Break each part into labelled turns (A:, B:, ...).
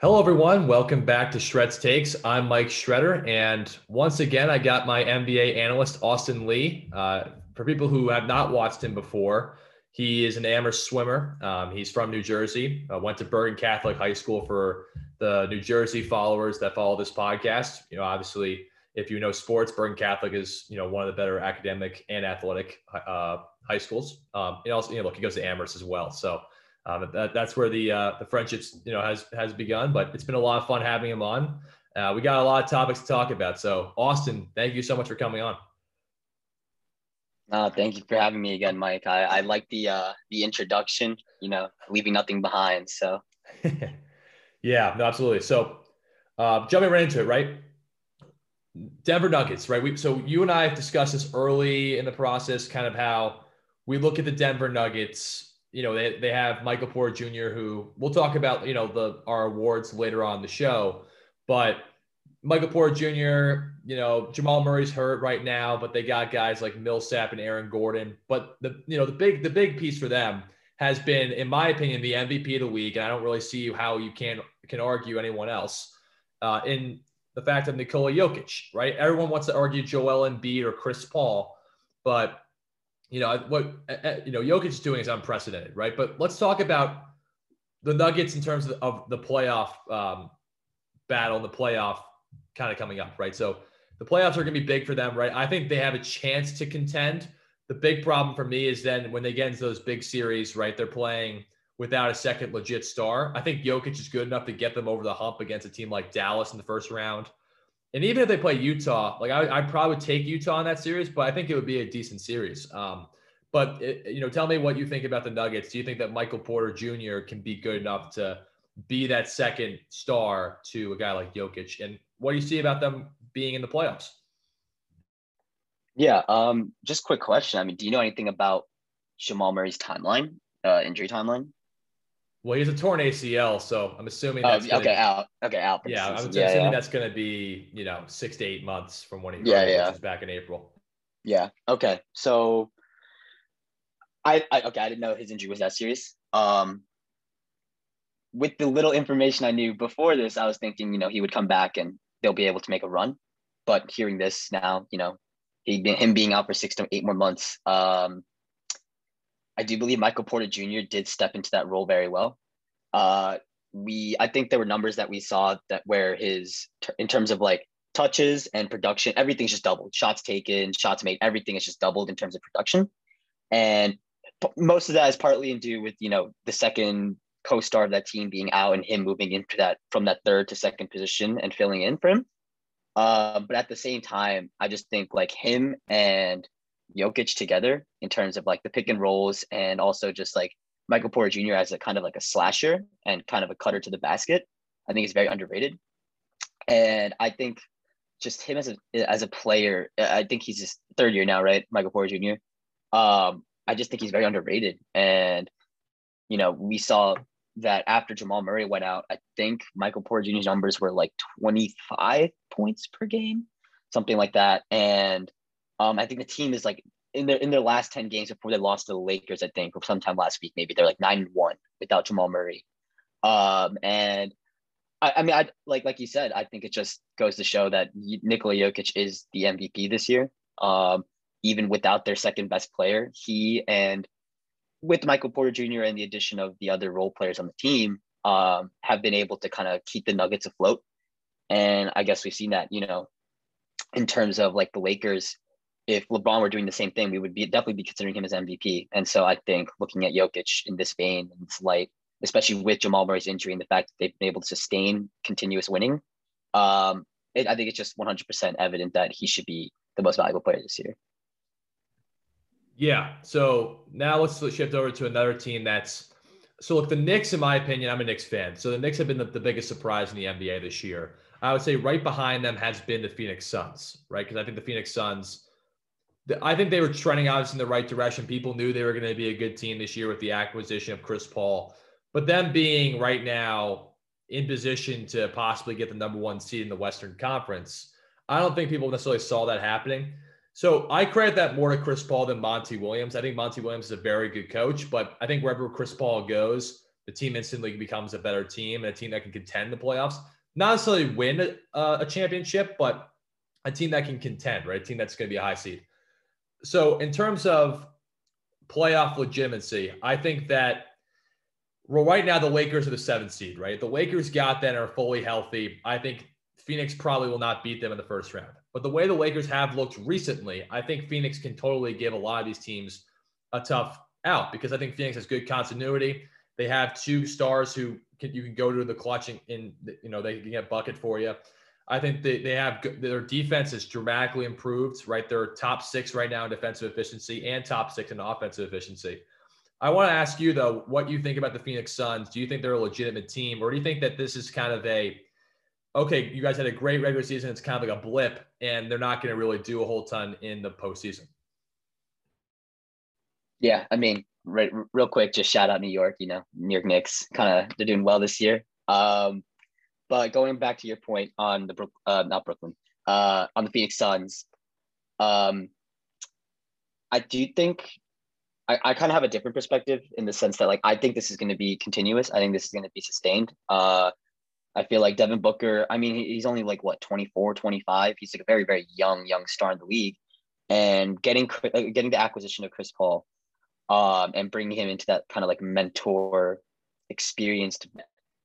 A: Hello, everyone. Welcome back to Shreds Takes. I'm Mike Shredder, and once again, I got my NBA analyst, Austin Lee. Uh, for people who have not watched him before, he is an Amherst swimmer. Um, he's from New Jersey, uh, went to Bergen Catholic High School for the New Jersey followers that follow this podcast. You know, obviously, if you know sports, Bergen Catholic is, you know, one of the better academic and athletic uh, high schools. Um, and also, you know, look, he goes to Amherst as well. So, um, that, that's where the uh, the friendships you know has has begun. But it's been a lot of fun having him on. Uh, we got a lot of topics to talk about. So Austin, thank you so much for coming on.
B: Uh, thank you for having me again, Mike. I, I like the uh, the introduction. You know, leaving nothing behind. So.
A: yeah, no, absolutely. So, uh, jumping right into it, right? Denver Nuggets, right? We so you and I have discussed this early in the process, kind of how we look at the Denver Nuggets you know, they, they have Michael Porter Jr., who we'll talk about, you know, the our awards later on the show. But Michael Porter Jr., you know, Jamal Murray's hurt right now, but they got guys like Millsap and Aaron Gordon. But the you know, the big the big piece for them has been, in my opinion, the MVP of the week. And I don't really see how you can can argue anyone else. Uh, in the fact of Nikola Jokic, right? Everyone wants to argue Joel Embiid or Chris Paul, but you know what you know Jokic is doing is unprecedented, right? But let's talk about the Nuggets in terms of, of the playoff um, battle, the playoff kind of coming up, right? So the playoffs are going to be big for them, right? I think they have a chance to contend. The big problem for me is then when they get into those big series, right? They're playing without a second legit star. I think Jokic is good enough to get them over the hump against a team like Dallas in the first round. And even if they play Utah, like I, I'd probably take Utah in that series, but I think it would be a decent series. Um, but it, you know, tell me what you think about the Nuggets. Do you think that Michael Porter Jr. can be good enough to be that second star to a guy like Jokic? And what do you see about them being in the playoffs?
B: Yeah, um, just quick question. I mean, do you know anything about Jamal Murray's timeline, uh, injury timeline?
A: Well, he's a torn ACL, so I'm assuming
B: oh, that's oh, okay, be, out. Okay, out.
A: Yeah, I'm assuming yeah, yeah. that's going to be you know six to eight months from when he yeah, yeah. back in April.
B: Yeah. Okay. So, I, I okay, I didn't know his injury was that serious. Um, with the little information I knew before this, I was thinking you know he would come back and they'll be able to make a run. But hearing this now, you know, he him being out for six to eight more months, um, I do believe Michael Porter Jr. did step into that role very well. Uh, we, I think there were numbers that we saw that where his, in terms of like touches and production, everything's just doubled. Shots taken, shots made, everything is just doubled in terms of production. And most of that is partly in due with, you know, the second co-star of that team being out and him moving into that from that third to second position and filling in for him. Uh, but at the same time, I just think like him and Jokic together in terms of like the pick and rolls and also just like Michael Porter Jr. as a kind of like a slasher and kind of a cutter to the basket. I think he's very underrated. And I think just him as a as a player, I think he's his third year now, right? Michael Porter Jr. Um, I just think he's very underrated. And you know, we saw that after Jamal Murray went out, I think Michael Porter Jr.'s numbers were like 25 points per game, something like that. And um, I think the team is like in their in their last 10 games before they lost to the Lakers, I think, or sometime last week, maybe they're like nine and one without Jamal Murray. Um, and I, I mean, I like like you said, I think it just goes to show that Nikola Jokic is the MVP this year. Um, even without their second best player, he and with Michael Porter Jr. and the addition of the other role players on the team, um, have been able to kind of keep the Nuggets afloat. And I guess we've seen that, you know, in terms of like the Lakers if LeBron were doing the same thing, we would be definitely be considering him as MVP. And so I think looking at Jokic in this vein and light, especially with Jamal Murray's injury and the fact that they've been able to sustain continuous winning, um, it, I think it's just 100% evident that he should be the most valuable player this year.
A: Yeah. So now let's shift over to another team that's so look, the Knicks, in my opinion, I'm a Knicks fan. So the Knicks have been the, the biggest surprise in the NBA this year. I would say right behind them has been the Phoenix Suns, right? Because I think the Phoenix Suns I think they were trending obviously in the right direction. People knew they were going to be a good team this year with the acquisition of Chris Paul. But them being right now in position to possibly get the number one seed in the Western Conference, I don't think people necessarily saw that happening. So I credit that more to Chris Paul than Monty Williams. I think Monty Williams is a very good coach, but I think wherever Chris Paul goes, the team instantly becomes a better team and a team that can contend the playoffs. Not necessarily win a, a championship, but a team that can contend, right? A team that's going to be a high seed. So, in terms of playoff legitimacy, I think that well, right now the Lakers are the seventh seed, right? The Lakers got that are fully healthy. I think Phoenix probably will not beat them in the first round. But the way the Lakers have looked recently, I think Phoenix can totally give a lot of these teams a tough out because I think Phoenix has good continuity. They have two stars who can, you can go to the clutching in, you know, they can get bucket for you. I think they, they have their defense is dramatically improved, right? They're top six right now in defensive efficiency and top six in offensive efficiency. I want to ask you though, what you think about the Phoenix Suns? Do you think they're a legitimate team, or do you think that this is kind of a okay, you guys had a great regular season, it's kind of like a blip, and they're not going to really do a whole ton in the postseason?
B: Yeah, I mean, real quick, just shout out New York. You know, New York Knicks, kind of they're doing well this year. Um, but going back to your point on the Brook, uh, not Brooklyn, uh, on the Phoenix Suns, um, I do think I, I kind of have a different perspective in the sense that like I think this is going to be continuous. I think this is going to be sustained. Uh, I feel like Devin Booker, I mean, he's only like what 24, 25. He's like a very, very young, young star in the league. And getting getting the acquisition of Chris Paul um, and bringing him into that kind of like mentor experienced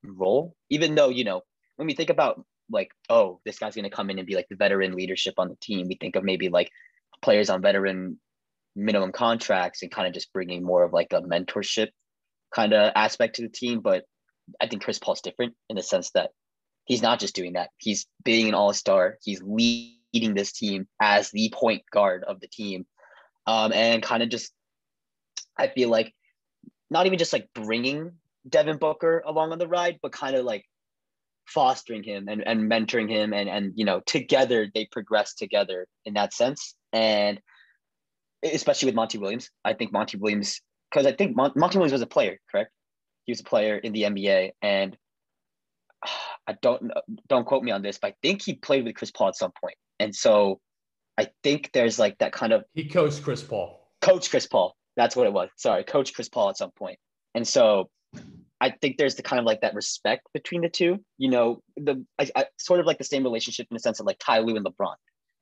B: role, even though, you know, when we think about like, oh, this guy's going to come in and be like the veteran leadership on the team, we think of maybe like players on veteran minimum contracts and kind of just bringing more of like a mentorship kind of aspect to the team. But I think Chris Paul's different in the sense that he's not just doing that. He's being an all star. He's leading this team as the point guard of the team. Um, and kind of just, I feel like not even just like bringing Devin Booker along on the ride, but kind of like fostering him and, and mentoring him and and you know together they progress together in that sense. And especially with Monty Williams I think Monty Williams because I think Mon- Monty Williams was a player correct? He was a player in the NBA and I don't don't quote me on this but I think he played with Chris Paul at some point. And so I think there's like that kind of
A: he coached Chris Paul.
B: Coach Chris Paul. That's what it was. Sorry coach Chris Paul at some point. And so I think there's the kind of like that respect between the two. You know, the I, I, sort of like the same relationship in the sense of like Ty Lue and LeBron.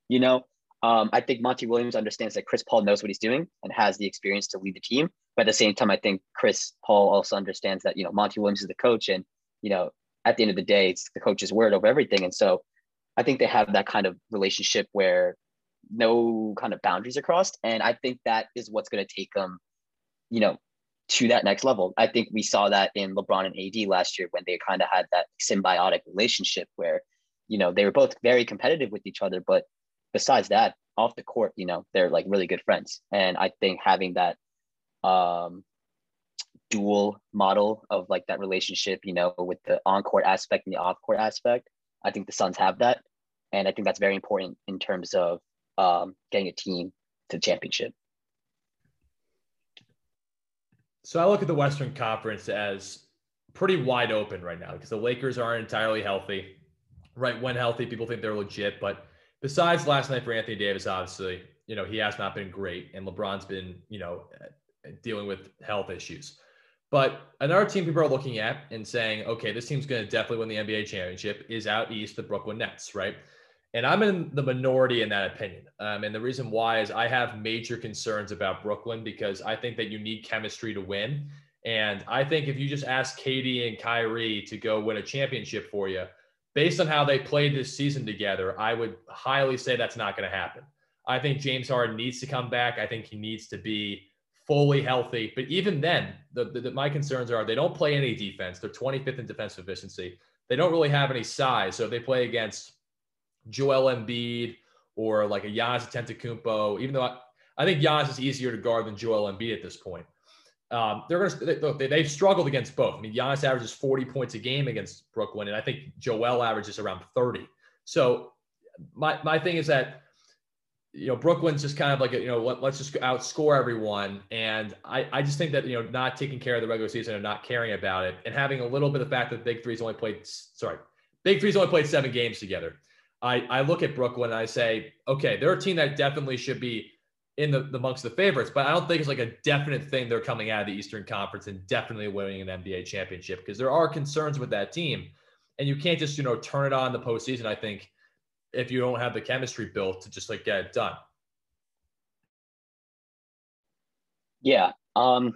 B: You know, um, I think Monty Williams understands that Chris Paul knows what he's doing and has the experience to lead the team. But at the same time, I think Chris Paul also understands that you know Monty Williams is the coach, and you know at the end of the day, it's the coach's word over everything. And so, I think they have that kind of relationship where no kind of boundaries are crossed, and I think that is what's going to take them, you know, to that next level. I think we saw that in LeBron and AD last year when they kind of had that symbiotic relationship where, you know, they were both very competitive with each other. But besides that, off the court, you know, they're like really good friends. And I think having that um, dual model of like that relationship, you know, with the on court aspect and the off court aspect, I think the Suns have that. And I think that's very important in terms of um, getting a team to the championship.
A: So I look at the Western Conference as pretty wide open right now because the Lakers aren't entirely healthy. Right when healthy, people think they're legit. But besides last night for Anthony Davis, obviously, you know, he has not been great. And LeBron's been, you know, uh, dealing with health issues. But another team people are looking at and saying, okay, this team's going to definitely win the NBA championship is out east, the Brooklyn Nets, right? And I'm in the minority in that opinion. Um, and the reason why is I have major concerns about Brooklyn because I think that you need chemistry to win. And I think if you just ask KD and Kyrie to go win a championship for you, based on how they played this season together, I would highly say that's not going to happen. I think James Harden needs to come back. I think he needs to be fully healthy. But even then, the, the, my concerns are they don't play any defense. They're 25th in defensive efficiency. They don't really have any size. So if they play against Joel Embiid or like a Giannis Antetokounmpo, even though I, I think Giannis is easier to guard than Joel Embiid at this point. Um, they're going to they, have struggled against both. I mean, Giannis averages 40 points a game against Brooklyn, and I think Joel averages around 30. So my my thing is that you know Brooklyn's just kind of like a, you know let, us just outscore everyone, and I I just think that you know not taking care of the regular season and not caring about it, and having a little bit of the fact that Big Three's only played sorry Big Three's only played seven games together I, I look at Brooklyn and I say, okay, they're a team that definitely should be in the, amongst the favorites, but I don't think it's like a definite thing they're coming out of the Eastern Conference and definitely winning an NBA championship because there are concerns with that team. And you can't just, you know, turn it on the postseason, I think, if you don't have the chemistry built to just like get it done.
B: Yeah. Um,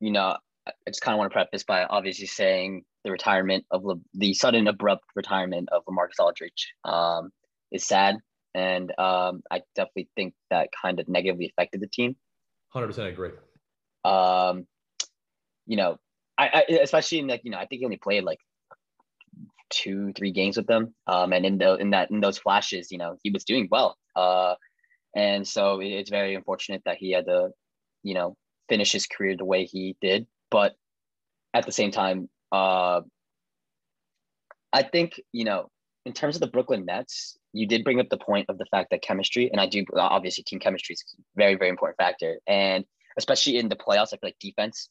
B: you know, I just kind of want to preface by obviously saying the retirement of Le- the sudden abrupt retirement of LaMarcus Aldridge um, is sad, and um, I definitely think that kind of negatively affected the team.
A: Hundred percent agree.
B: Um, you know, I, I especially in like you know I think he only played like two three games with them, um, and in the in that in those flashes, you know, he was doing well. Uh, and so it's very unfortunate that he had to, you know, finish his career the way he did. But at the same time, uh, I think you know, in terms of the Brooklyn Nets, you did bring up the point of the fact that chemistry, and I do obviously team chemistry is very very important factor, and especially in the playoffs, I feel like defense,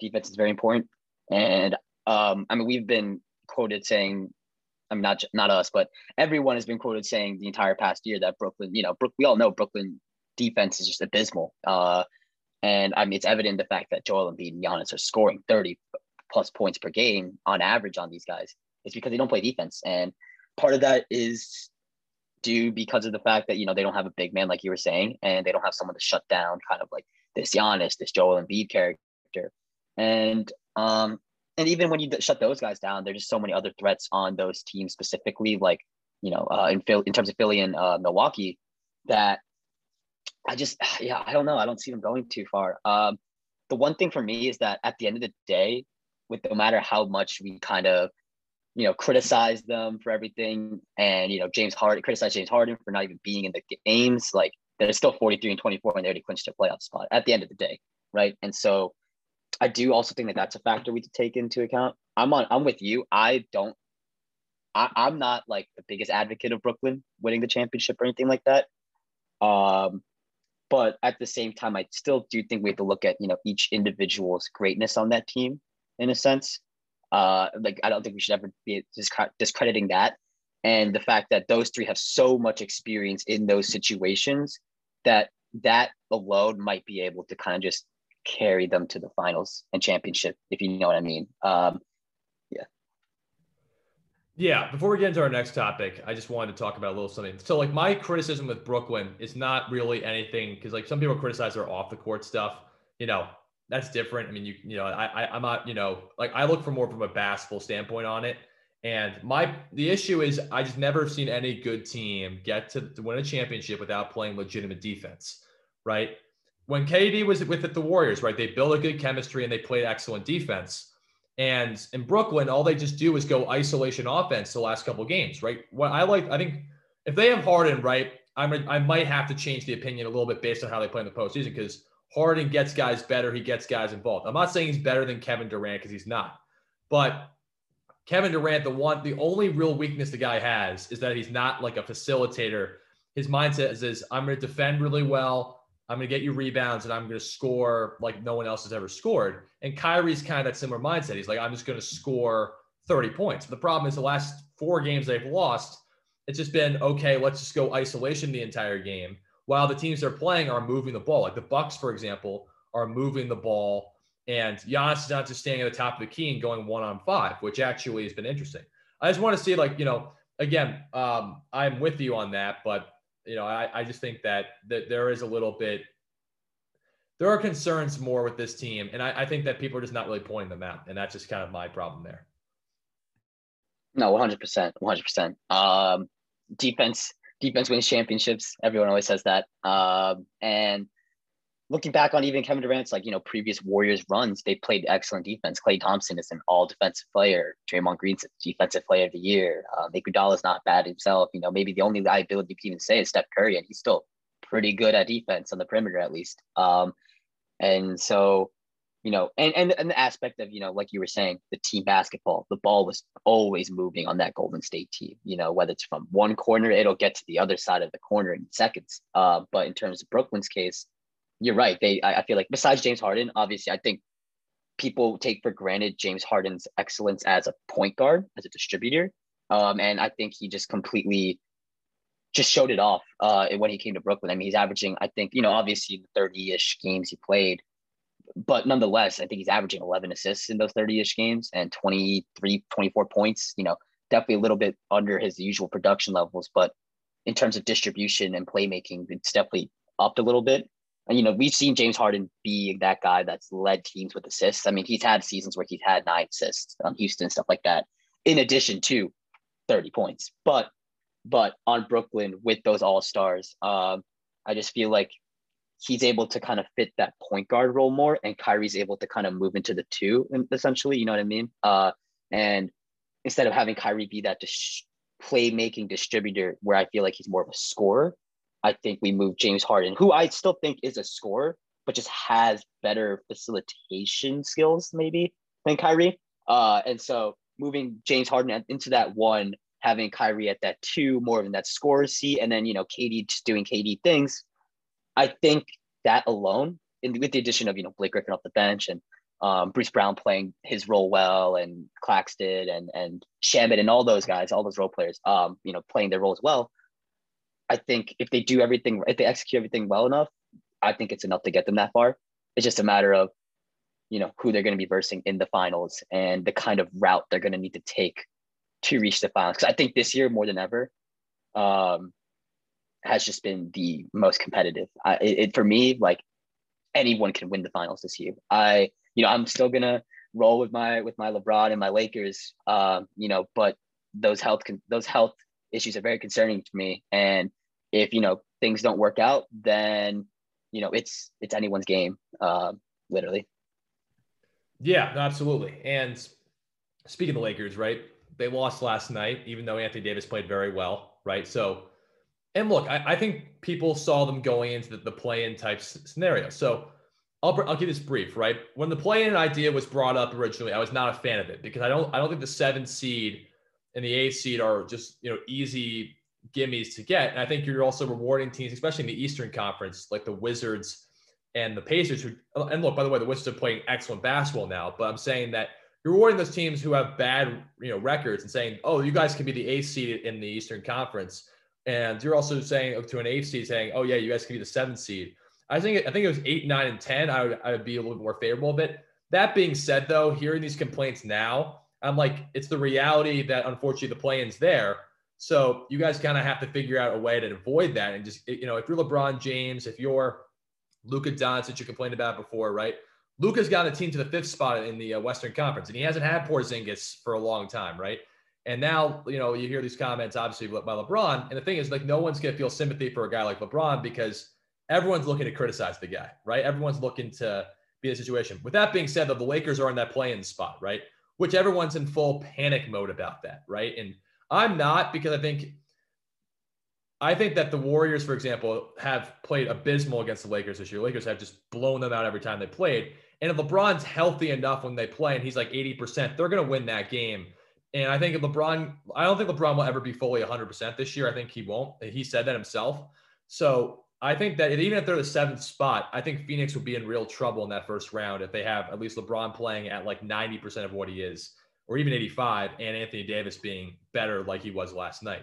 B: defense is very important. And um, I mean, we've been quoted saying, I mean, not not us, but everyone has been quoted saying the entire past year that Brooklyn, you know, Brook, we all know Brooklyn defense is just abysmal. Uh, and I mean, it's evident the fact that Joel Embiid and Giannis are scoring 30 plus points per game on average on these guys. It's because they don't play defense. And part of that is due because of the fact that, you know, they don't have a big man, like you were saying, and they don't have someone to shut down kind of like this Giannis, this Joel Embiid character. And, um, and even when you shut those guys down, there's just so many other threats on those teams specifically, like, you know, uh, in, Phil, in terms of Philly and uh, Milwaukee, that I just, yeah, I don't know. I don't see them going too far. Um, the one thing for me is that at the end of the day, with no matter how much we kind of, you know, criticize them for everything, and you know, James Harden criticize James Harden for not even being in the games, like they're still 43 and 24 and they already clinched a playoff spot at the end of the day, right? And so, I do also think that that's a factor we to take into account. I'm on. I'm with you. I don't. I, I'm not like the biggest advocate of Brooklyn winning the championship or anything like that. Um, but at the same time, I still do think we have to look at you know each individual's greatness on that team in a sense. Uh, like I don't think we should ever be discrediting that, and the fact that those three have so much experience in those situations that that alone might be able to kind of just carry them to the finals and championship, if you know what I mean. Um,
A: yeah, before we get into our next topic, I just wanted to talk about a little something. So, like, my criticism with Brooklyn is not really anything because, like, some people criticize their off the court stuff. You know, that's different. I mean, you you know, I, I I'm not you know like I look for more from a basketball standpoint on it. And my the issue is I just never have seen any good team get to, to win a championship without playing legitimate defense, right? When KD was with the Warriors, right, they built a good chemistry and they played excellent defense. And in Brooklyn, all they just do is go isolation offense the last couple games, right? What I like, I think if they have Harden, right, I'm I might have to change the opinion a little bit based on how they play in the postseason because Harden gets guys better, he gets guys involved. I'm not saying he's better than Kevin Durant because he's not, but Kevin Durant, the one, the only real weakness the guy has is that he's not like a facilitator. His mindset is, is I'm going to defend really well. I'm going to get you rebounds and I'm going to score like no one else has ever scored. And Kyrie's kind of that similar mindset. He's like, I'm just going to score 30 points. But the problem is the last four games they've lost, it's just been okay, let's just go isolation the entire game while the teams they're playing are moving the ball. Like the Bucks, for example, are moving the ball. And Giannis is not just standing at the top of the key and going one on five, which actually has been interesting. I just want to see, like, you know, again, um, I'm with you on that, but you know, I, I just think that that there is a little bit there are concerns more with this team, and I, I think that people are just not really pointing them out, and that's just kind of my problem there.
B: No, one hundred percent, one hundred percent. Um, defense, defense wins championships. Everyone always says that. Um, and looking back on even Kevin Durant's like you know previous Warriors runs, they played excellent defense. Klay Thompson is an all defensive player. Draymond Green's a defensive player of the year. Uh, Iguodala is not bad himself. You know maybe the only liability you can even say is Steph Curry, and he's still pretty good at defense on the perimeter at least. Um, and so you know, and, and and the aspect of you know, like you were saying, the team basketball, the ball was always moving on that Golden State team. You know, whether it's from one corner, it'll get to the other side of the corner in seconds. Uh, but in terms of Brooklyn's case, you're right. They, I, I feel like besides James Harden, obviously, I think people take for granted James Harden's excellence as a point guard, as a distributor. Um, and I think he just completely just showed it off uh, when he came to Brooklyn. I mean, he's averaging, I think, you know, obviously the 30 ish games he played, but nonetheless, I think he's averaging 11 assists in those 30 ish games and 23, 24 points. You know, definitely a little bit under his usual production levels, but in terms of distribution and playmaking, it's definitely upped a little bit. And, you know, we've seen James Harden be that guy that's led teams with assists. I mean, he's had seasons where he's had nine assists on Houston, stuff like that, in addition to 30 points. But but on Brooklyn with those all stars, um, I just feel like he's able to kind of fit that point guard role more, and Kyrie's able to kind of move into the two, essentially. You know what I mean? Uh, and instead of having Kyrie be that dis- playmaking distributor, where I feel like he's more of a scorer, I think we move James Harden, who I still think is a scorer, but just has better facilitation skills maybe than Kyrie. Uh, and so moving James Harden into that one having Kyrie at that two, more of that scorer seat, and then you know KD just doing KD things. I think that alone, in, with the addition of you know Blake Griffin off the bench and um, Bruce Brown playing his role well, and Claxton and and Shamet and all those guys, all those role players, um, you know, playing their roles well. I think if they do everything, if they execute everything well enough, I think it's enough to get them that far. It's just a matter of, you know, who they're going to be versing in the finals and the kind of route they're going to need to take to reach the finals. Because I think this year more than ever, um, has just been the most competitive. It, it, for me, like anyone can win the finals this year. I, you know, I'm still gonna roll with my with my LeBron and my Lakers. Um, you know, but those health con- those health issues are very concerning to me. And if you know things don't work out, then you know it's it's anyone's game, uh, literally.
A: Yeah, absolutely. And speaking of the Lakers, right? they lost last night, even though Anthony Davis played very well, right? So, and look, I, I think people saw them going into the, the play-in type scenario. So, I'll, I'll give this brief, right? When the play-in idea was brought up originally, I was not a fan of it because I don't I don't think the seven seed and the eight seed are just you know easy gimmies to get. And I think you're also rewarding teams, especially in the Eastern Conference, like the Wizards and the Pacers. Who uh, and look, by the way, the Wizards are playing excellent basketball now. But I'm saying that you're rewarding those teams who have bad, you know, records and saying, "Oh, you guys can be the eighth seed in the Eastern Conference," and you're also saying to an eighth seed, saying, "Oh yeah, you guys can be the seventh seed." I think I think it was eight, nine, and ten. I would I would be a little bit more favorable of it. That being said, though, hearing these complaints now, I'm like, it's the reality that unfortunately the play-in's there. So you guys kind of have to figure out a way to avoid that. And just you know, if you're LeBron James, if you're Luka Doncic, you complained about before, right? Luka's got a team to the fifth spot in the uh, Western Conference, and he hasn't had Porzingis for a long time, right? And now, you know, you hear these comments, obviously, by LeBron. And the thing is, like, no one's going to feel sympathy for a guy like LeBron because everyone's looking to criticize the guy, right? Everyone's looking to be in a situation. With that being said, though, the Lakers are in that play-in spot, right? Which everyone's in full panic mode about that, right? And I'm not because I think I think that the Warriors, for example, have played abysmal against the Lakers this year. Lakers have just blown them out every time they played. And if LeBron's healthy enough when they play and he's like 80%, they're going to win that game. And I think LeBron, I don't think LeBron will ever be fully 100% this year. I think he won't. He said that himself. So I think that even if they're the seventh spot, I think Phoenix would be in real trouble in that first round if they have at least LeBron playing at like 90% of what he is, or even 85, and Anthony Davis being better like he was last night.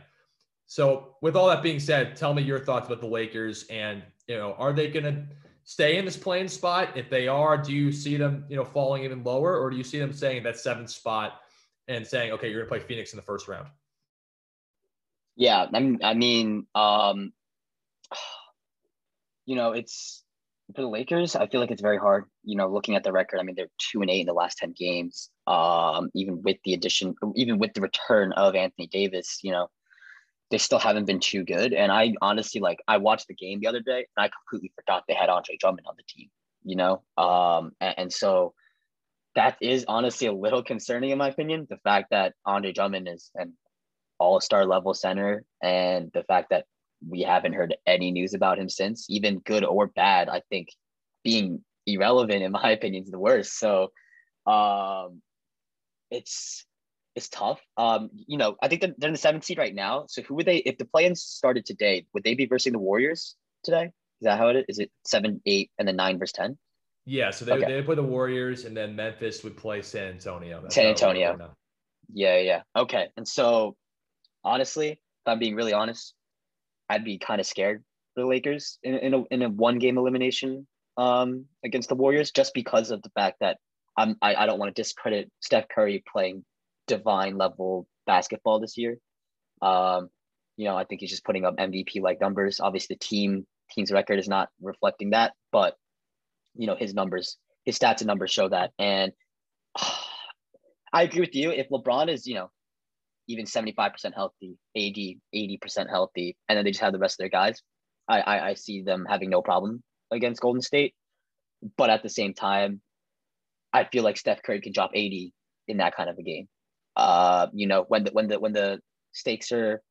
A: So with all that being said, tell me your thoughts about the Lakers and, you know, are they going to stay in this play-in spot? If they are, do you see them, you know, falling even lower, or do you see them staying that seventh spot and saying, okay, you're gonna play Phoenix in the first round?
B: Yeah, I mean, I mean, um, you know, it's for the Lakers. I feel like it's very hard. You know, looking at the record, I mean, they're two and eight in the last ten games. Um, even with the addition, even with the return of Anthony Davis, you know, they still haven't been too good. And I honestly like I watched the game the other day and I completely forgot they had Andre Drummond on the team, you know? Um and, and so that is honestly a little concerning in my opinion. The fact that Andre Drummond is an all-star level center and the fact that we haven't heard any news about him since, even good or bad, I think being irrelevant in my opinion is the worst. So um it's it's tough. Um, you know, I think they're, they're in the seventh seed right now. So who would they, if the play-in started today, would they be versing the Warriors today? Is that how it is? Is it seven, eight, and then nine versus 10?
A: Yeah. So they, okay. they would play the Warriors and then Memphis would play San Antonio.
B: That's San
A: Antonio.
B: Yeah, yeah. Okay. And so, honestly, if I'm being really honest, I'd be kind of scared for the Lakers in, in a in a one game elimination um against the Warriors just because of the fact that I'm I, I don't want to discredit Steph Curry playing divine level basketball this year. Um, you know, I think he's just putting up MVP like numbers. Obviously, the team team's record is not reflecting that, but you know, his numbers, his stats and numbers show that. And uh, I agree with you. If LeBron is, you know, even 75% healthy, AD 80% healthy, and then they just have the rest of their guys, I, I, I see them having no problem against Golden State. But at the same time, I feel like Steph Curry can drop 80 in that kind of a game. Uh, you know, when the when the when the stakes are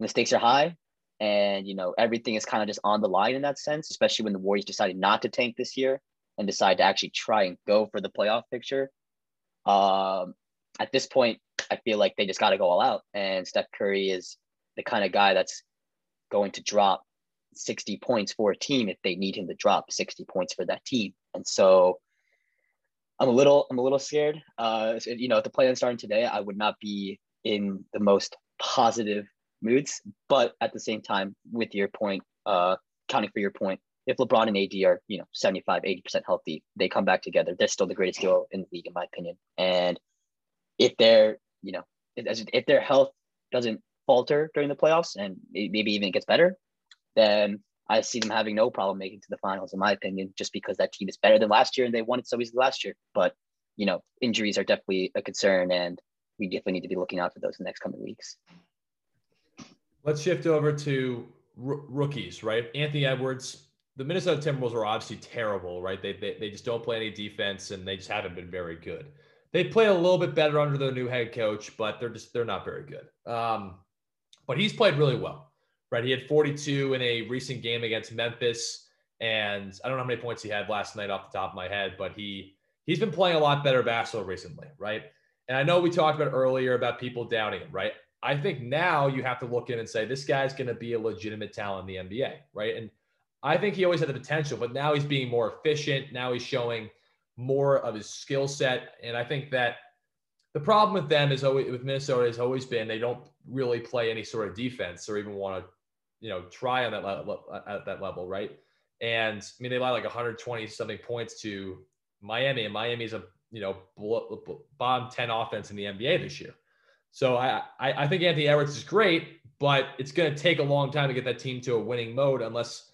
B: the stakes are high and you know everything is kind of just on the line in that sense, especially when the Warriors decided not to tank this year and decide to actually try and go for the playoff picture. Um, at this point, I feel like they just got to go all out, and Steph Curry is the kind of guy that's going to drop 60 points for a team if they need him to drop 60 points for that team. And so I'm a little I'm a little scared. Uh, you know, if the play starting today, I would not be in the most positive moods. But at the same time, with your point, uh, counting for your point, if LeBron and AD are you know 75, 80 percent healthy, they come back together. They're still the greatest duo in the league, in my opinion. And if they're you know if, if their health doesn't falter during the playoffs and maybe even gets better, then I see them having no problem making to the finals, in my opinion, just because that team is better than last year and they won it so easily last year. But you know, injuries are definitely a concern, and we definitely need to be looking out for those in the next coming weeks.
A: Let's shift over to r- rookies, right? Anthony Edwards. The Minnesota Timberwolves are obviously terrible, right? They, they, they just don't play any defense and they just haven't been very good. They play a little bit better under their new head coach, but they're just they're not very good. Um, but he's played really well right? He had 42 in a recent game against Memphis, and I don't know how many points he had last night off the top of my head, but he he's been playing a lot better basketball recently, right? And I know we talked about earlier about people doubting him, right? I think now you have to look in and say this guy's going to be a legitimate talent in the NBA, right? And I think he always had the potential, but now he's being more efficient. Now he's showing more of his skill set, and I think that the problem with them is always with Minnesota has always been they don't really play any sort of defense or even want to you know try on that level at that level, right? And I mean they allowed like 120 something points to Miami, and Miami's a you know bottom 10 offense in the NBA this year. So I I, I think Anthony Edwards is great, but it's going to take a long time to get that team to a winning mode unless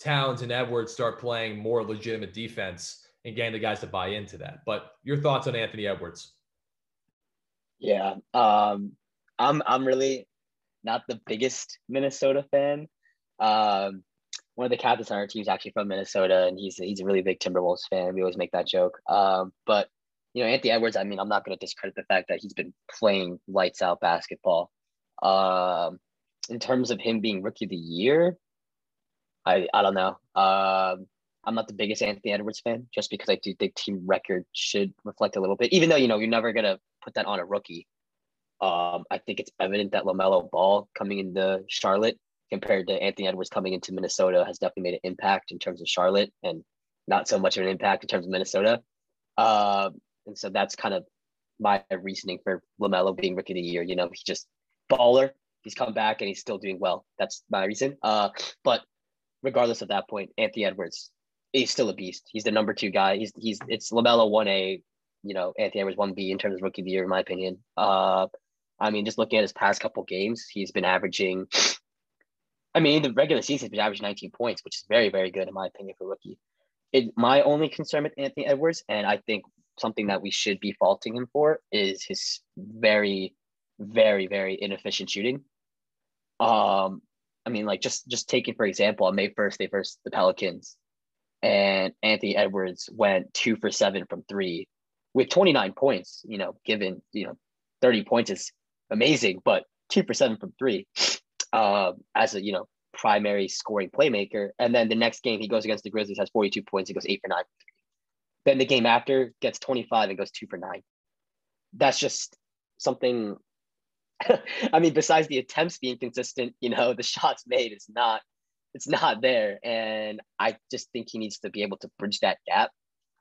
A: Towns and Edwards start playing more legitimate defense and getting the guys to buy into that. But your thoughts on Anthony Edwards?
B: Yeah, um, I'm I'm really not the biggest Minnesota fan. Um, one of the captains on our team is actually from Minnesota, and he's he's a really big Timberwolves fan. We always make that joke. Um, but you know, Anthony Edwards. I mean, I'm not going to discredit the fact that he's been playing lights out basketball. Um, in terms of him being rookie of the year, I I don't know. Um, I'm not the biggest Anthony Edwards fan, just because I do think team record should reflect a little bit. Even though you know you're never gonna put that on a rookie. Um, I think it's evident that LaMelo Ball coming into Charlotte compared to Anthony Edwards coming into Minnesota has definitely made an impact in terms of Charlotte and not so much of an impact in terms of Minnesota. Uh, and so that's kind of my reasoning for LaMelo being rookie of the year. You know, he's just baller. He's come back and he's still doing well. That's my reason. Uh, but regardless of that point, Anthony Edwards is still a beast. He's the number two guy. He's he's it's LaMelo one A, you know, Anthony Edwards one B in terms of rookie of the year, in my opinion. Uh, I mean, just looking at his past couple games, he's been averaging. I mean, the regular season, he's been averaging 19 points, which is very, very good in my opinion for rookie. It, my only concern with Anthony Edwards, and I think something that we should be faulting him for, is his very, very, very inefficient shooting. Um, I mean, like just just taking for example, on May first, they first the Pelicans, and Anthony Edwards went two for seven from three, with 29 points. You know, given you know 30 points is amazing, but two for seven from three uh, as a you know primary scoring playmaker. And then the next game he goes against the Grizzlies has 42 points. He goes eight for nine. Then the game after gets 25 and goes two for nine. That's just something. I mean, besides the attempts being consistent, you know, the shots made is not. It's not there, and I just think he needs to be able to bridge that gap.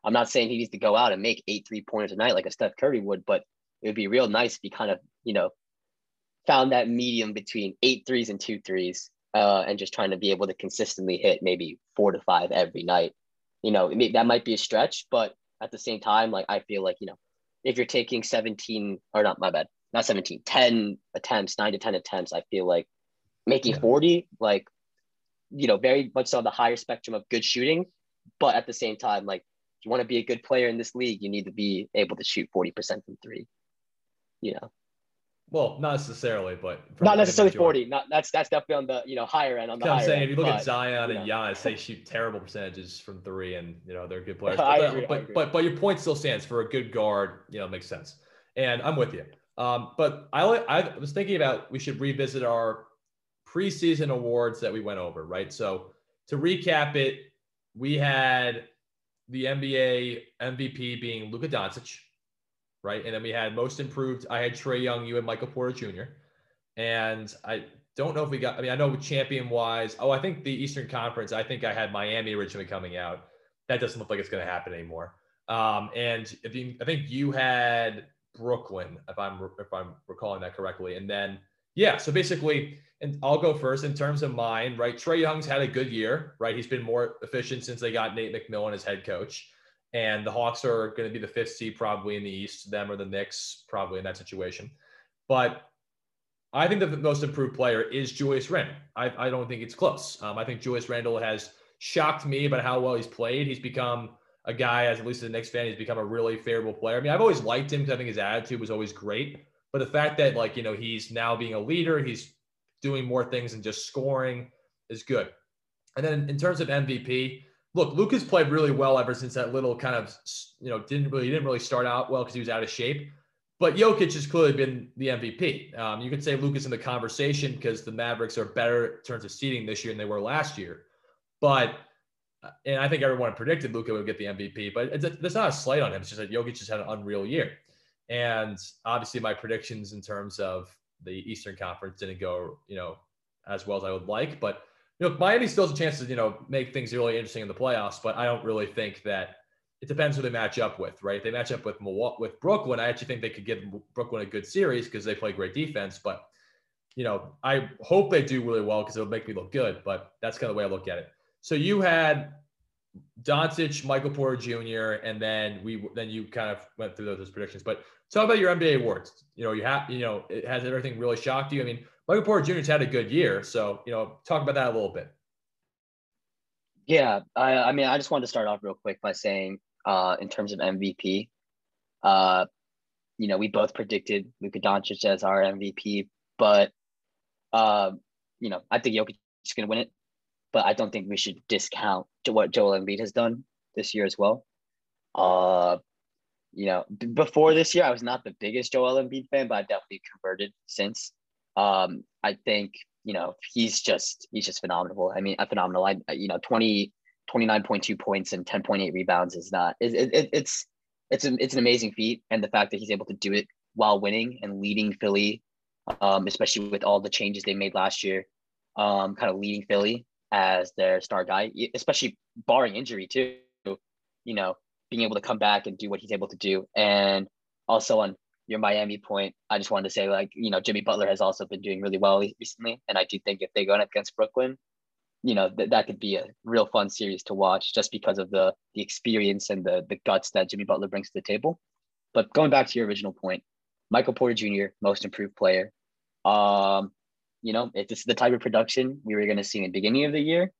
B: I'm not saying he needs to go out and make eight three pointers a night like a Steph Curry would, but it would be real nice if he kind of, you know, found that medium between eight threes and two threes uh, and just trying to be able to consistently hit maybe four to five every night. You know, that might be a stretch, but at the same time, like I feel like, you know, if you're taking 17 or not, my bad, not 17, 10 attempts, nine to 10 attempts, I feel like making yeah. 40, like, you know, very much on the higher spectrum of good shooting. But at the same time, like, if you want to be a good player in this league, you need to be able to shoot 40% from three, you know?
A: Well, not necessarily, but
B: not necessarily forty. Not that's that's definitely on the you know higher end. On the I'm saying
A: end, if you look
B: but,
A: at Zion and Giannis, they shoot terrible percentages from three, and you know they're good players. But,
B: agree,
A: but, but but your point still stands for a good guard. You know, makes sense, and I'm with you. Um, but I I was thinking about we should revisit our preseason awards that we went over, right? So to recap it, we had the NBA MVP being Luka Doncic right? And then we had most improved. I had Trae Young, you and Michael Porter Jr. And I don't know if we got, I mean, I know champion wise, oh, I think the Eastern Conference, I think I had Miami originally coming out. That doesn't look like it's going to happen anymore. Um, and I think you had Brooklyn, if I'm if I'm recalling that correctly. And then yeah, so basically, and I'll go first in terms of mine, right? Trae Young's had a good year, right? He's been more efficient since they got Nate McMillan as head coach and the Hawks are going to be the fifth seed probably in the East. Them or the Knicks probably in that situation. But I think the most improved player is Julius Randle. I, I don't think it's close. Um, I think Julius Randle has shocked me about how well he's played. He's become a guy, as at least as a Knicks fan, he's become a really favorable player. I mean, I've always liked him because I think his attitude was always great. But the fact that like you know he's now being a leader, he's doing more things than just scoring is good. And then in terms of MVP, look, Luka's played really well ever since that little kind of, you know, didn't really, didn't really start out well because he was out of shape. But Jokic has clearly been the MVP. Um, you could say Luka's in the conversation because the Mavericks are better in terms of seeding this year than they were last year. But, and I think everyone predicted Luka would get the MVP, but it's, it's not a slight on him. It's just that Jokic just had an unreal year. And obviously, my predictions in terms of the Eastern Conference didn't go, you know, as well as I would like. But you know, Miami still has a chance to, you know, make things really interesting in the playoffs, but I don't really think that it depends who they match up with, right? If they match up with with Brooklyn, I actually think they could give Brooklyn a good series because they play great defense. But you know, I hope they do really well because it'll make me look good. But that's kind of the way I look at it. So you had Doncic, Michael Porter Jr., and then we then you kind of went through those, those predictions. But talk about your NBA awards. You know, you have you know, it, has everything really shocked you? I mean, Michael Porter Jr.'s had a good year. So, you know, talk about that a little bit.
B: Yeah. I, I mean, I just wanted to start off real quick by saying, uh, in terms of MVP, uh, you know, we both predicted Luka Doncic as our MVP, but, uh, you know, I think Jokic is going to win it, but I don't think we should discount what Joel Embiid has done this year as well. Uh, you know, before this year, I was not the biggest Joel Embiid fan, but I definitely converted since. Um, I think you know he's just he's just phenomenal. I mean, a phenomenal. I you know 20 29.2 points and 10.8 rebounds is not it, it, it's it's an, it's an amazing feat and the fact that he's able to do it while winning and leading Philly um, especially with all the changes they made last year um, kind of leading Philly as their star guy especially barring injury too you know being able to come back and do what he's able to do and also on your Miami point, I just wanted to say like, you know, Jimmy Butler has also been doing really well recently. And I do think if they go up against Brooklyn, you know, th- that could be a real fun series to watch just because of the the experience and the the guts that Jimmy Butler brings to the table. But going back to your original point, Michael Porter Jr., most improved player. Um, you know, if this is the type of production we were going to see in the beginning of the year,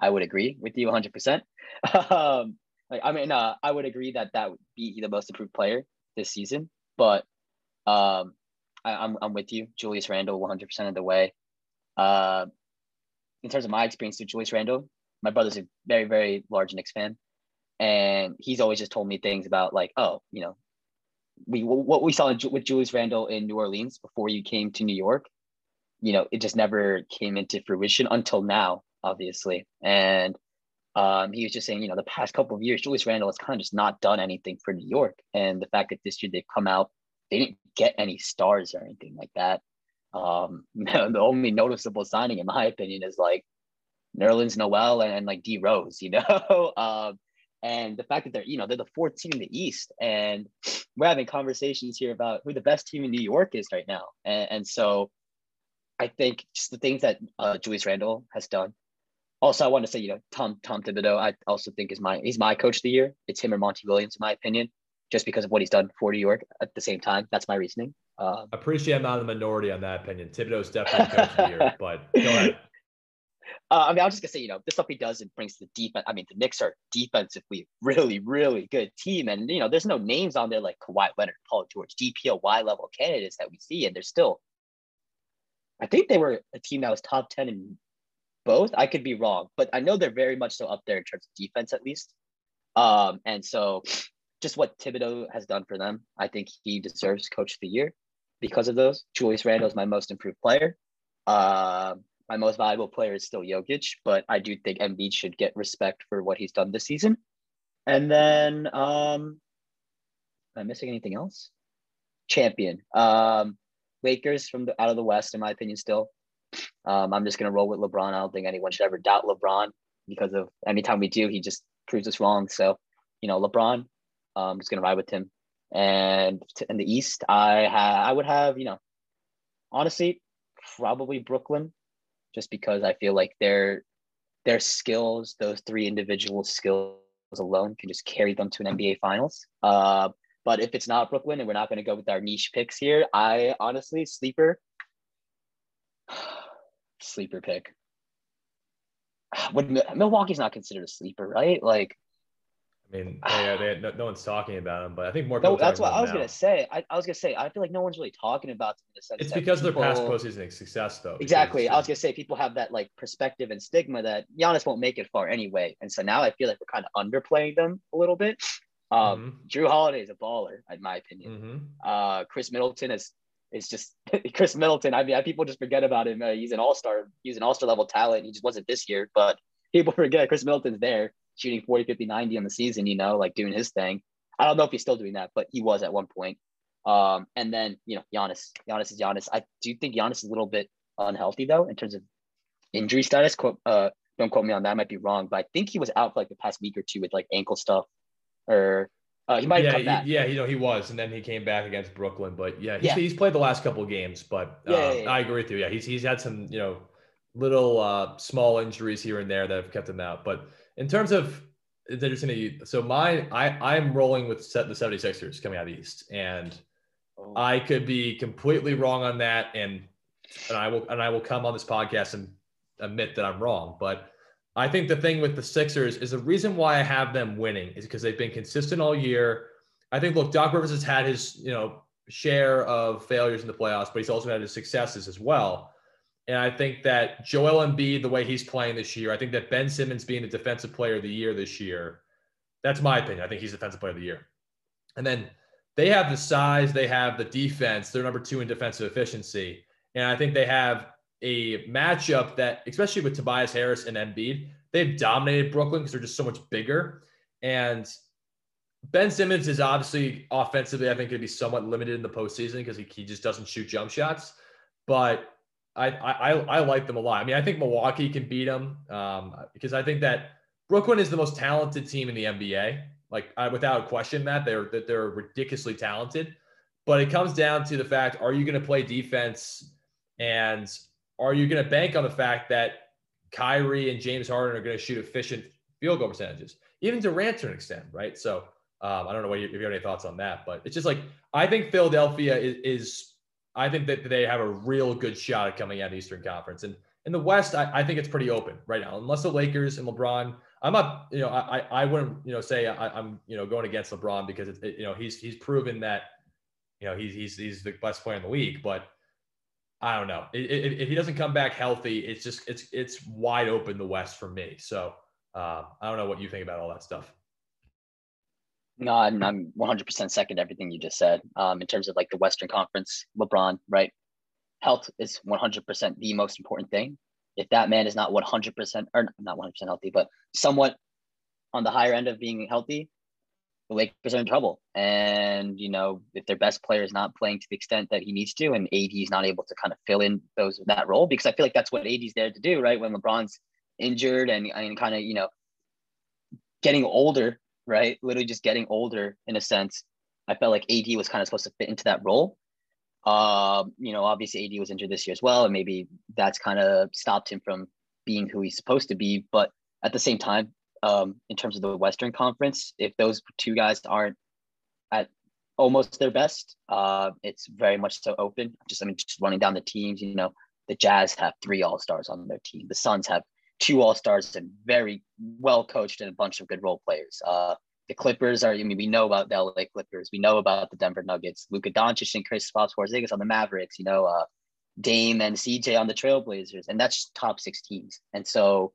B: I would agree with you 100%. um, like, I mean, uh, I would agree that that would be the most improved player this season. But um, I, I'm, I'm with you, Julius Randle, 100% of the way. Uh, in terms of my experience with Julius Randle, my brother's a very very large Knicks fan, and he's always just told me things about like, oh, you know, we what we saw with Julius Randle in New Orleans before you came to New York, you know, it just never came into fruition until now, obviously. And um, he was just saying, you know, the past couple of years, Julius Randle has kind of just not done anything for New York. And the fact that this year they've come out, they didn't get any stars or anything like that. Um, the only noticeable signing, in my opinion, is like Nerlens Noel and, and like D Rose, you know. um, and the fact that they're, you know, they're the fourth team in the East, and we're having conversations here about who the best team in New York is right now. And, and so, I think just the things that uh, Julius Randle has done. Also, I want to say, you know, Tom Tom Thibodeau, I also think is my he's my coach of the year. It's him or Monty Williams, in my opinion, just because of what he's done for New York at the same time. That's my reasoning.
A: Um, I appreciate I'm not in the minority on that opinion. Thibodeau's definitely coach of the year, but go ahead.
B: Uh, I mean, I was just gonna say, you know, the stuff he does, it brings the defense. I mean, the Knicks are defensively really, really good team, and you know, there's no names on there like Kawhi Leonard, Paul George, DPOY level candidates that we see, and they're still. I think they were a team that was top ten in both. I could be wrong, but I know they're very much so up there in terms of defense, at least. Um, and so, just what Thibodeau has done for them, I think he deserves Coach of the Year because of those. Julius Randle is my most improved player. Uh, my most valuable player is still Jokic, but I do think Embiid should get respect for what he's done this season. And then, um, am I missing anything else? Champion. Um, Lakers from the out of the West, in my opinion, still. Um, I'm just gonna roll with LeBron. I don't think anyone should ever doubt LeBron because of anytime we do, he just proves us wrong. So, you know, LeBron, um, just gonna ride with him. And in the East, I ha- I would have, you know, honestly, probably Brooklyn just because I feel like their their skills, those three individual skills alone, can just carry them to an NBA Finals. Uh, but if it's not Brooklyn, and we're not going to go with our niche picks here, I honestly sleeper sleeper pick. Would Milwaukee's not considered a sleeper, right? Like
A: I mean, they, they, no, no, one's talking about him, but I think more people.
B: No, that's what I was now. gonna say. I, I, was gonna say I feel like no one's really talking about them in the sense.
A: It's because people, their past postseason success, though.
B: Exactly. I was gonna say people have that like perspective and stigma that Giannis won't make it far anyway, and so now I feel like we're kind of underplaying them a little bit. Um, mm-hmm. Jrue Holiday is a baller, in my opinion. Mm-hmm. Uh, Khris Middleton is is just Khris Middleton. I mean, people just forget about him. Uh, he's an all star. He's an all star level talent. He just wasn't this year, but people forget Khris Middleton's there shooting 40, 50, 90 on the season, you know, like doing his thing. I don't know if he's still doing that, but he was at one point. Um, and then, you know, Giannis, Giannis is Giannis. I do think Giannis is a little bit unhealthy though, in terms of injury status. Quote, uh, don't quote me on that. I might be wrong, but I think he was out for like the past week or two with like ankle stuff or uh, he might
A: yeah,
B: come back.
A: Yeah, you know, he was, and then he came back against Brooklyn. But yeah, he's, yeah. he's played the last couple of games. But uh, yeah, yeah, I agree with you. Yeah, he's he's had some you know little uh, small injuries here and there that have kept him out. But in terms of it's interesting that you so my I I'm rolling with set the 76ers coming out of east and oh. I could be completely wrong on that and and I will and I will come on this podcast and admit that I'm wrong but I think the thing with the Sixers is the reason why I have them winning is because they've been consistent all year. I think look Doc Rivers has had his you know share of failures in the playoffs but he's also had his successes as well and I think that Joel Embiid, the way he's playing this year, I think that Ben Simmons being the defensive player of the year this year, that's my opinion. I think he's defensive player of the year. And then they have the size, they have the defense. They're number two in defensive efficiency. And I think they have a matchup that, especially with Tobias Harris and Embiid, they've dominated Brooklyn because they're just so much bigger. And Ben Simmons is obviously offensively, I think, going to be somewhat limited in the postseason because he, he just doesn't shoot jump shots. But I, I I like them a lot. I mean, I think Milwaukee can beat them um, because I think that Brooklyn is the most talented team in the NBA. Like I, without a question, that they're that they're ridiculously talented. But it comes down to the fact: Are you going to play defense, and are you going to bank on the fact that Kyrie and James Harden are going to shoot efficient field goal percentages? Even Durant to an extent, right? So um, I don't know what you, if you have any thoughts on that, but it's just like I think Philadelphia is, is I think that they have a real good shot at coming out of the Eastern Conference. And in the West, I, I, think it's pretty open right now. Unless the Lakers and LeBron, I'm not, you know, I I wouldn't, you know, say I, am you know, going against LeBron because it's, it, you know, he's he's proven that, you know, he's he's he's the best player in the league. But I don't know if, if he doesn't come back healthy, it's just it's it's wide open the West for me. So uh, I don't know what you think about all that stuff.
B: No, I'm, I'm 100% second everything you just said. Um, in terms of like the Western Conference, LeBron, right? Health is 100% the most important thing. If that man is not 100% or not 100% healthy, but somewhat on the higher end of being healthy, the Lakers are in trouble. And you know, if their best player is not playing to the extent that he needs to, and AD is not able to kind of fill in those that role, because I feel like that's what AD is there to do, right? When LeBron's injured and, and kind of you know getting older right? Literally just getting older in a sense. I felt like AD was kind of supposed to fit into that role. Um, you know, obviously AD was injured this year as well, and maybe that's kind of stopped him from being who he's supposed to be. But at the same time, um, in terms of the Western Conference, if those two guys aren't at almost their best, uh, it's very much so open. Just I mean, just running down the teams, you know, the Jazz have three All Stars on their team. The Suns have two All Stars and very well coached and a bunch of good role players. Uh, the Clippers are, I mean, we know about the LA Clippers. We know about the Denver Nuggets, Luka Doncic and Kristaps Porzingis on the Mavericks, you know, uh, Dame and CJ on the Trailblazers. And that's just top six teams. And so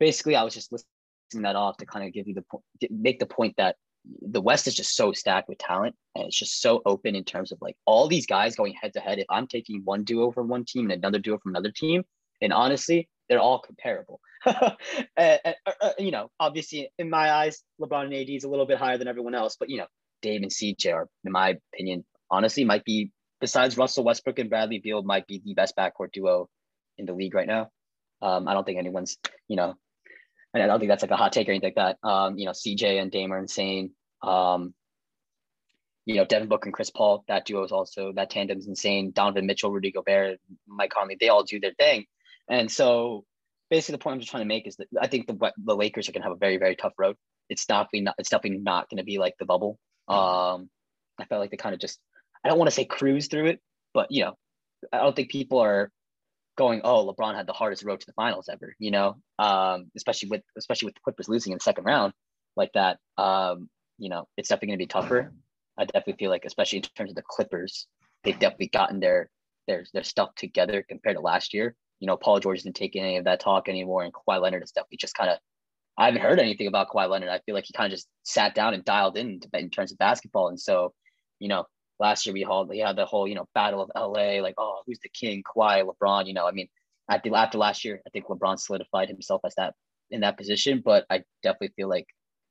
B: basically, I was just listing that off to kind of give you the point, make the point that the West is just so stacked with talent and it's just so open in terms of like all these guys going head to head. If I'm taking one duo from one team and another duo from another team, and honestly, they're all comparable. and, and, uh, you know, obviously, in my eyes, LeBron and AD is a little bit higher than everyone else, but you know, Dame and CJ are, in my opinion, honestly, might be besides Russell Westbrook and Bradley Beal, might be the best backcourt duo in the league right now. Um, I don't think anyone's, you know, I don't think that's like a hot take or anything like that. Um, you know, CJ and Dame are insane. Um, you know, Devin Booker and Chris Paul, that duo is also that tandem is insane. Donovan Mitchell, Rudy Gobert, Mike Conley, they all do their thing. And so basically the point I'm just trying to make is that I think the the Lakers are gonna have a very, very tough road. It's definitely not it's definitely not gonna be like the bubble. Um I felt like they kind of just I don't want to say cruise through it, but you know, I don't think people are going, oh, LeBron had the hardest road to the finals ever, you know, um, especially with especially with the Clippers losing in the second round like that. Um, you know, it's definitely gonna be tougher. I definitely feel like, especially in terms of the Clippers, they've definitely gotten their their their stuff together compared to last year. You know, Paul George isn't taking any of that talk anymore, and Kawhi Leonard is definitely just kind of. I haven't heard anything about Kawhi Leonard. I feel like he kind of just sat down and dialed in in terms of basketball, and so, you know, last year we had we had the whole you know battle of LA, like oh who's the king, Kawhi, LeBron. You know, I mean, at the after last year, I think LeBron solidified himself as that in that position, but I definitely feel like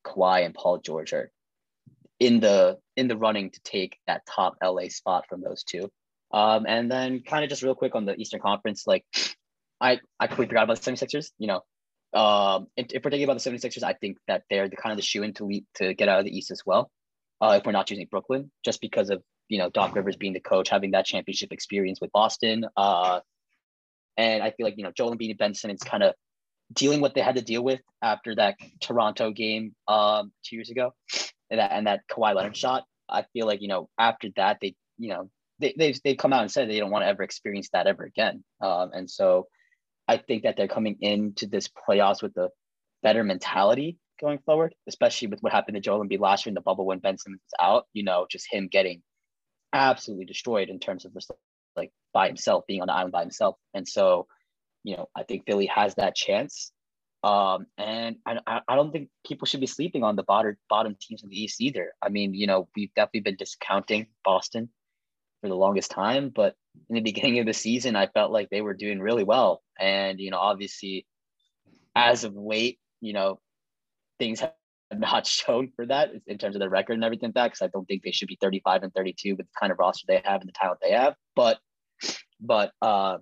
B: Kawhi and Paul George are in the in the running to take that top LA spot from those two. Um, and then kind of just real quick on the Eastern Conference, like I, I completely forgot about the 76ers. You know, um, if, if we're thinking about the 76ers, I think that they're the kind of the shoe in to lead, to get out of the East as well. Uh, if we're not choosing Brooklyn, just because of you know Doc Rivers being the coach, having that championship experience with Boston, uh, and I feel like you know Joel Embiid and Ben Simmons kind of dealing what they had to deal with after that Toronto game um, two years ago, and that and that Kawhi Leonard shot. I feel like you know after that they you know they they've, they've come out and said they don't want to ever experience that ever again. Um, and so I think that they're coming into this playoffs with a better mentality going forward, especially with what happened to Joel Embiid last year in the bubble when Ben Simmons was out. You know, just him getting absolutely destroyed in terms of just like by himself, being on the island by himself. And so, you know, I think Philly has that chance. Um, and I, I don't think people should be sleeping on the bottom bottom teams in the East either. I mean, you know, we've definitely been discounting Boston for the longest time, but in the beginning of the season, I felt like they were doing really well. And, you know, obviously, as of late, you know, things have not shown for that in terms of their record and everything like that, because I don't think they should be 35 and 32 with the kind of roster they have and the talent they have. But, but, uh,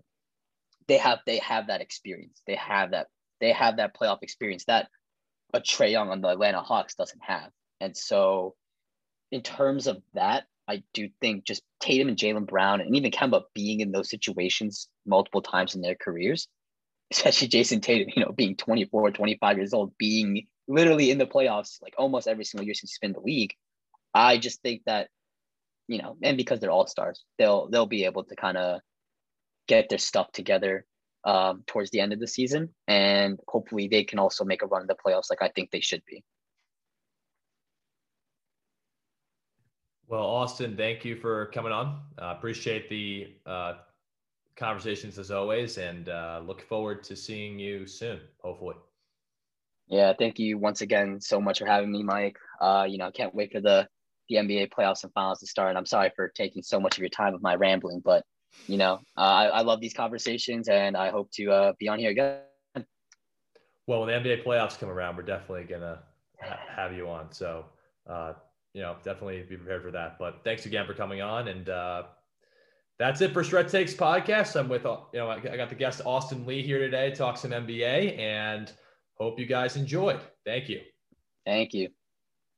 B: they have they have that experience. They have that they have that playoff experience that a Trae Young on the Atlanta Hawks doesn't have. And so, in terms of that, I do think just Tatum and Jaylen Brown and even Kemba being in those situations multiple times in their careers, especially Jayson Tatum, you know, being 24, 25 years old, being literally in the playoffs like almost every single year since he's been in the league. I just think that, you know, and because they're all stars, they'll they'll be able to kind of get their stuff together um, towards the end of the season, and hopefully they can also make a run in the playoffs like I think they should be.
A: Well, Austin, thank you for coming on. Uh, appreciate the uh, conversations as always, and uh, look forward to seeing you soon, hopefully.
B: Yeah, thank you once again so much for having me, Mike. Uh, you know, I can't wait for the the NBA playoffs and finals to start. And I'm sorry for taking so much of your time with my rambling, but you know, uh, I, I love these conversations and I hope to uh, be on here again.
A: Well, when the NBA playoffs come around, we're definitely ha- have you on. So, uh, you know, definitely be prepared for that. But thanks again for coming on. And uh, that's it for Stretch Takes podcast. I'm with, uh, you know, I got the guest Austin Lee here today, talk some NBA, and hope you guys enjoyed. Thank you.
B: Thank you.